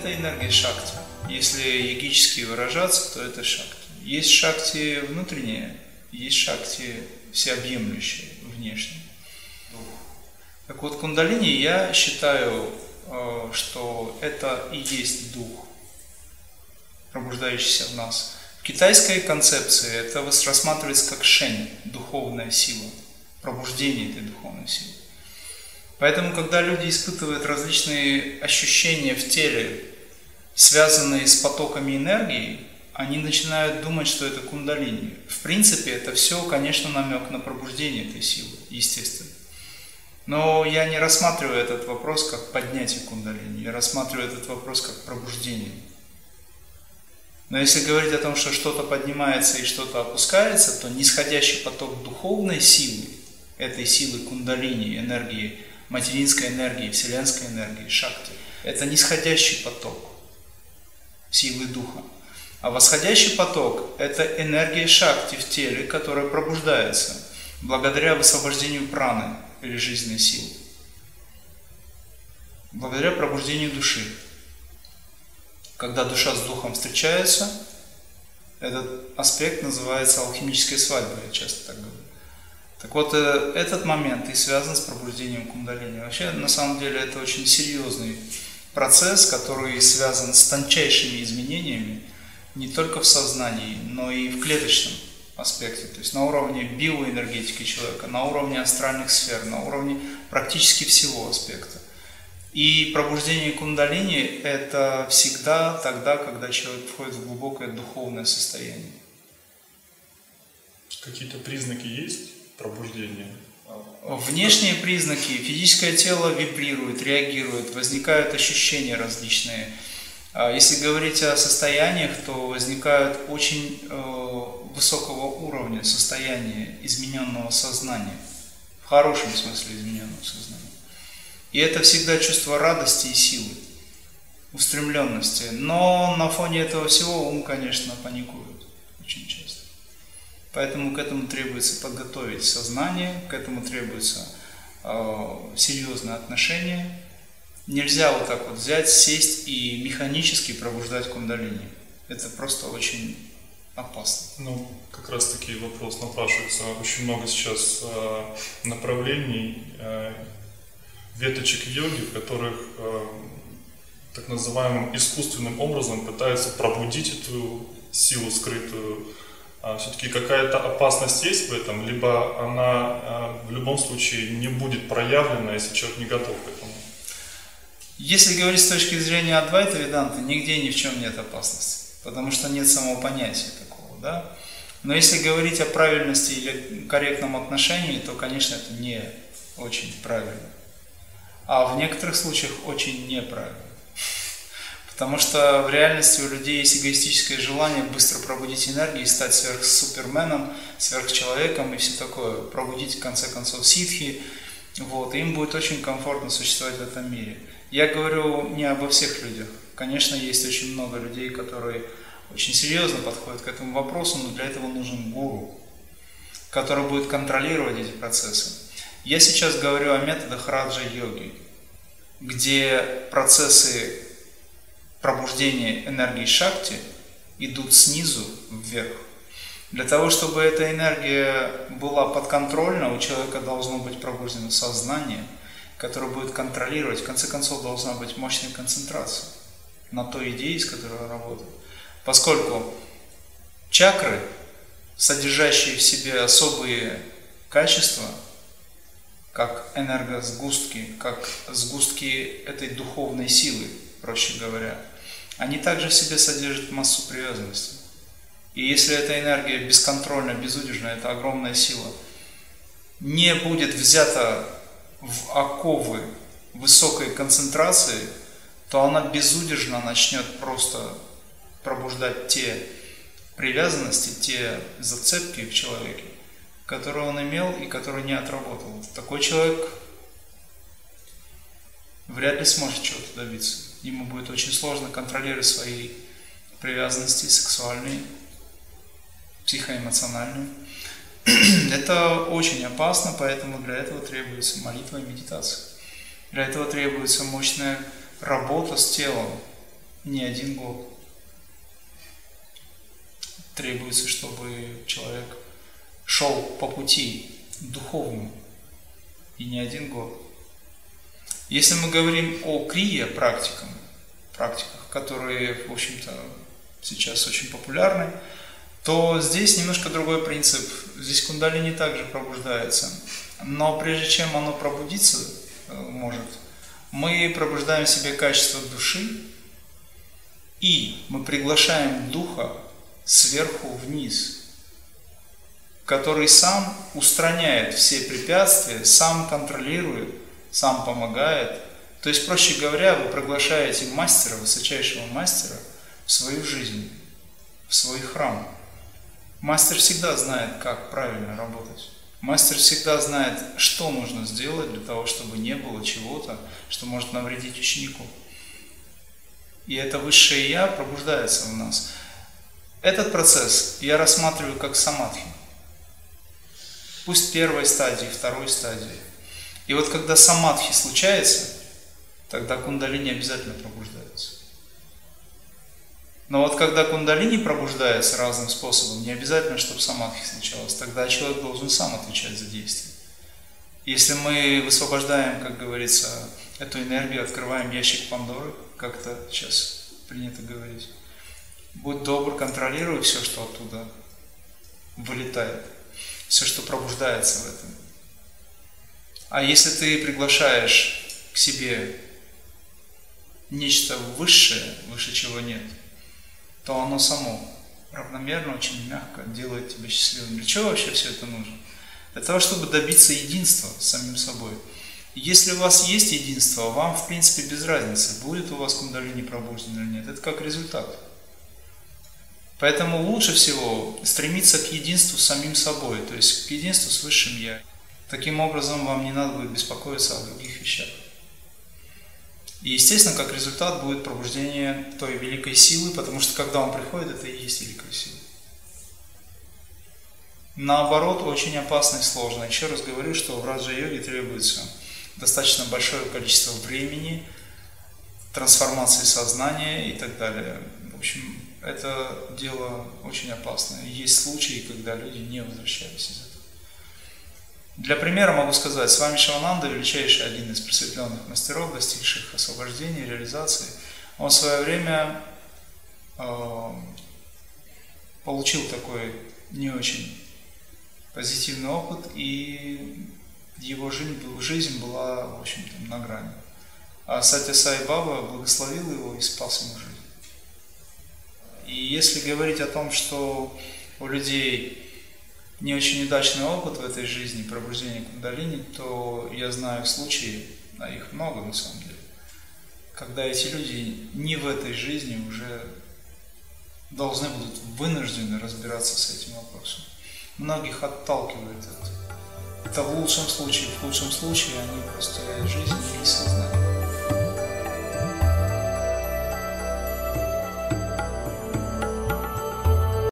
это энергия шакти. Если ягически выражаться, то это шакти. Есть шакти внутреннее, есть шакти всеобъемлющее, внешнее. Так вот, кундалини я считаю, э, что это и есть дух, пробуждающийся в нас. В китайской концепции это рассматривается как шень, духовная сила, пробуждение этой духовной силы. Поэтому, когда люди испытывают различные ощущения в теле, связанные с потоками энергии, они начинают думать, что это кундалини. В принципе, это все, конечно, намек на пробуждение этой силы, естественно. Но я не рассматриваю этот вопрос как поднятие кундалини, я рассматриваю этот вопрос как пробуждение. Но если говорить о том, что что-то поднимается и что-то опускается, то нисходящий поток духовной силы, этой силы кундалини, энергии, материнской энергии, вселенской энергии, шакти. Это нисходящий поток силы духа. А восходящий поток – это энергия шакти в теле, которая пробуждается благодаря высвобождению праны или жизненной силы. Благодаря пробуждению души. Когда душа с духом встречается, этот аспект называется алхимической свадьбой, я часто так говорю. Так вот, э, этот момент и связан с пробуждением кундалини. Вообще, на самом деле, это очень серьезный процесс, который связан с тончайшими изменениями не только в сознании, но и в клеточном аспекте, то есть на уровне биоэнергетики человека, на уровне астральных сфер, на уровне практически всего аспекта. И пробуждение кундалини – это всегда тогда, когда человек входит в глубокое духовное состояние. Какие-то признаки есть? пробуждения? Внешние признаки. Физическое тело вибрирует, реагирует, возникают ощущения различные. А если говорить о состояниях, то возникают очень э, высокого уровня состояния измененного сознания. В хорошем смысле измененного сознания. И это всегда чувство радости и силы, устремленности. Но на фоне этого всего ум, конечно, паникует очень часто. Поэтому к этому требуется подготовить сознание, к этому требуется э, серьезное отношение. Нельзя вот так вот взять, сесть и механически пробуждать кундалини. Это просто очень опасно. Ну, как раз таки вопрос напрашивается. Очень много сейчас э, направлений, э, веточек йоги, в которых э, так называемым искусственным образом пытаются пробудить эту силу скрытую все-таки какая-то опасность есть в этом, либо она а, в любом случае не будет проявлена, если человек не готов к этому? Если говорить с точки зрения Адвайта Веданты, нигде ни в чем нет опасности, потому что нет самого понятия такого, да? Но если говорить о правильности или корректном отношении, то, конечно, это не очень правильно. А в некоторых случаях очень неправильно. Потому что в реальности у людей есть эгоистическое желание быстро пробудить энергию и стать сверхсуперменом, сверхчеловеком и все такое. Пробудить, в конце концов, ситхи. Вот, и им будет очень комфортно существовать в этом мире. Я говорю не обо всех людях. Конечно, есть очень много людей, которые очень серьезно подходят к этому вопросу, но для этого нужен гуру, который будет контролировать эти процессы. Я сейчас говорю о методах раджа-йоги, где процессы пробуждения энергии шакти идут снизу вверх. Для того, чтобы эта энергия была подконтрольна, у человека должно быть пробуждено сознание, которое будет контролировать. В конце концов, должна быть мощная концентрация на той идее, с которой он работает. Поскольку чакры, содержащие в себе особые качества, как энергосгустки, как сгустки этой духовной силы, проще говоря, они также в себе содержат массу привязанности. И если эта энергия бесконтрольна, безудержна, это огромная сила, не будет взята в оковы высокой концентрации, то она безудержно начнет просто пробуждать те привязанности, те зацепки в человеке, которые он имел и которые не отработал. Такой человек вряд ли сможет чего-то добиться ему будет очень сложно контролировать свои привязанности сексуальные, психоэмоциональные. Это очень опасно, поэтому для этого требуется молитва и медитация. Для этого требуется мощная работа с телом, не один год. Требуется, чтобы человек шел по пути духовному, и не один год. Если мы говорим о крия практиках, практиках, которые, в общем-то, сейчас очень популярны, то здесь немножко другой принцип. Здесь кундалини также пробуждается. Но прежде чем оно пробудиться э, может, мы пробуждаем в себе качество души, и мы приглашаем духа сверху вниз, который сам устраняет все препятствия, сам контролирует, сам помогает. То есть, проще говоря, вы приглашаете мастера, высочайшего мастера в свою жизнь, в свой храм. Мастер всегда знает, как правильно работать. Мастер всегда знает, что нужно сделать для того, чтобы не было чего-то, что может навредить ученику. И это высшее Я пробуждается в нас. Этот процесс я рассматриваю как самадхи. Пусть первой стадии, второй стадии. И вот когда самадхи случается, тогда кундалини обязательно пробуждается. Но вот когда кундалини пробуждается разным способом, не обязательно, чтобы самадхи случалось, тогда человек должен сам отвечать за действие. Если мы высвобождаем, как говорится, эту энергию, открываем ящик Пандоры, как это сейчас принято говорить, будь добр, контролируй все, что оттуда вылетает, все, что пробуждается в этом. А если ты приглашаешь к себе нечто высшее, выше чего нет – то оно само равномерно, очень мягко делает тебя счастливым. Для чего вообще все это нужно? Для того, чтобы добиться единства с самим собой. Если у вас есть единство, вам в принципе без разницы, будет у вас кундалини пробужден или нет. Это как результат. Поэтому лучше всего стремиться к единству с самим собой, то есть к единству с Высшим Я. Таким образом, вам не надо будет беспокоиться о других вещах. И, естественно, как результат будет пробуждение той великой силы, потому что когда он приходит, это и есть великая сила. Наоборот, очень опасно и сложно. Еще раз говорю, что в раджа-йоге требуется достаточно большое количество времени, трансформации сознания и так далее. В общем, это дело очень опасное. Есть случаи, когда люди не возвращались из этого. Для примера могу сказать, с вами Шивананда, величайший один из просветленных мастеров, достигших освобождения, реализации. Он в свое время э, получил такой не очень позитивный опыт, и его жизнь, жизнь была, в общем-то, на грани. А Сатя Сай Баба благословил его и спас ему жизнь. И если говорить о том, что у людей не очень удачный опыт в этой жизни пробуждения кундалини, то я знаю случаи, а их много на самом деле, когда эти люди не в этой жизни уже должны будут вынуждены разбираться с этим вопросом. Многих отталкивает это. Это в лучшем случае, в худшем случае они просто жизнь и сознание.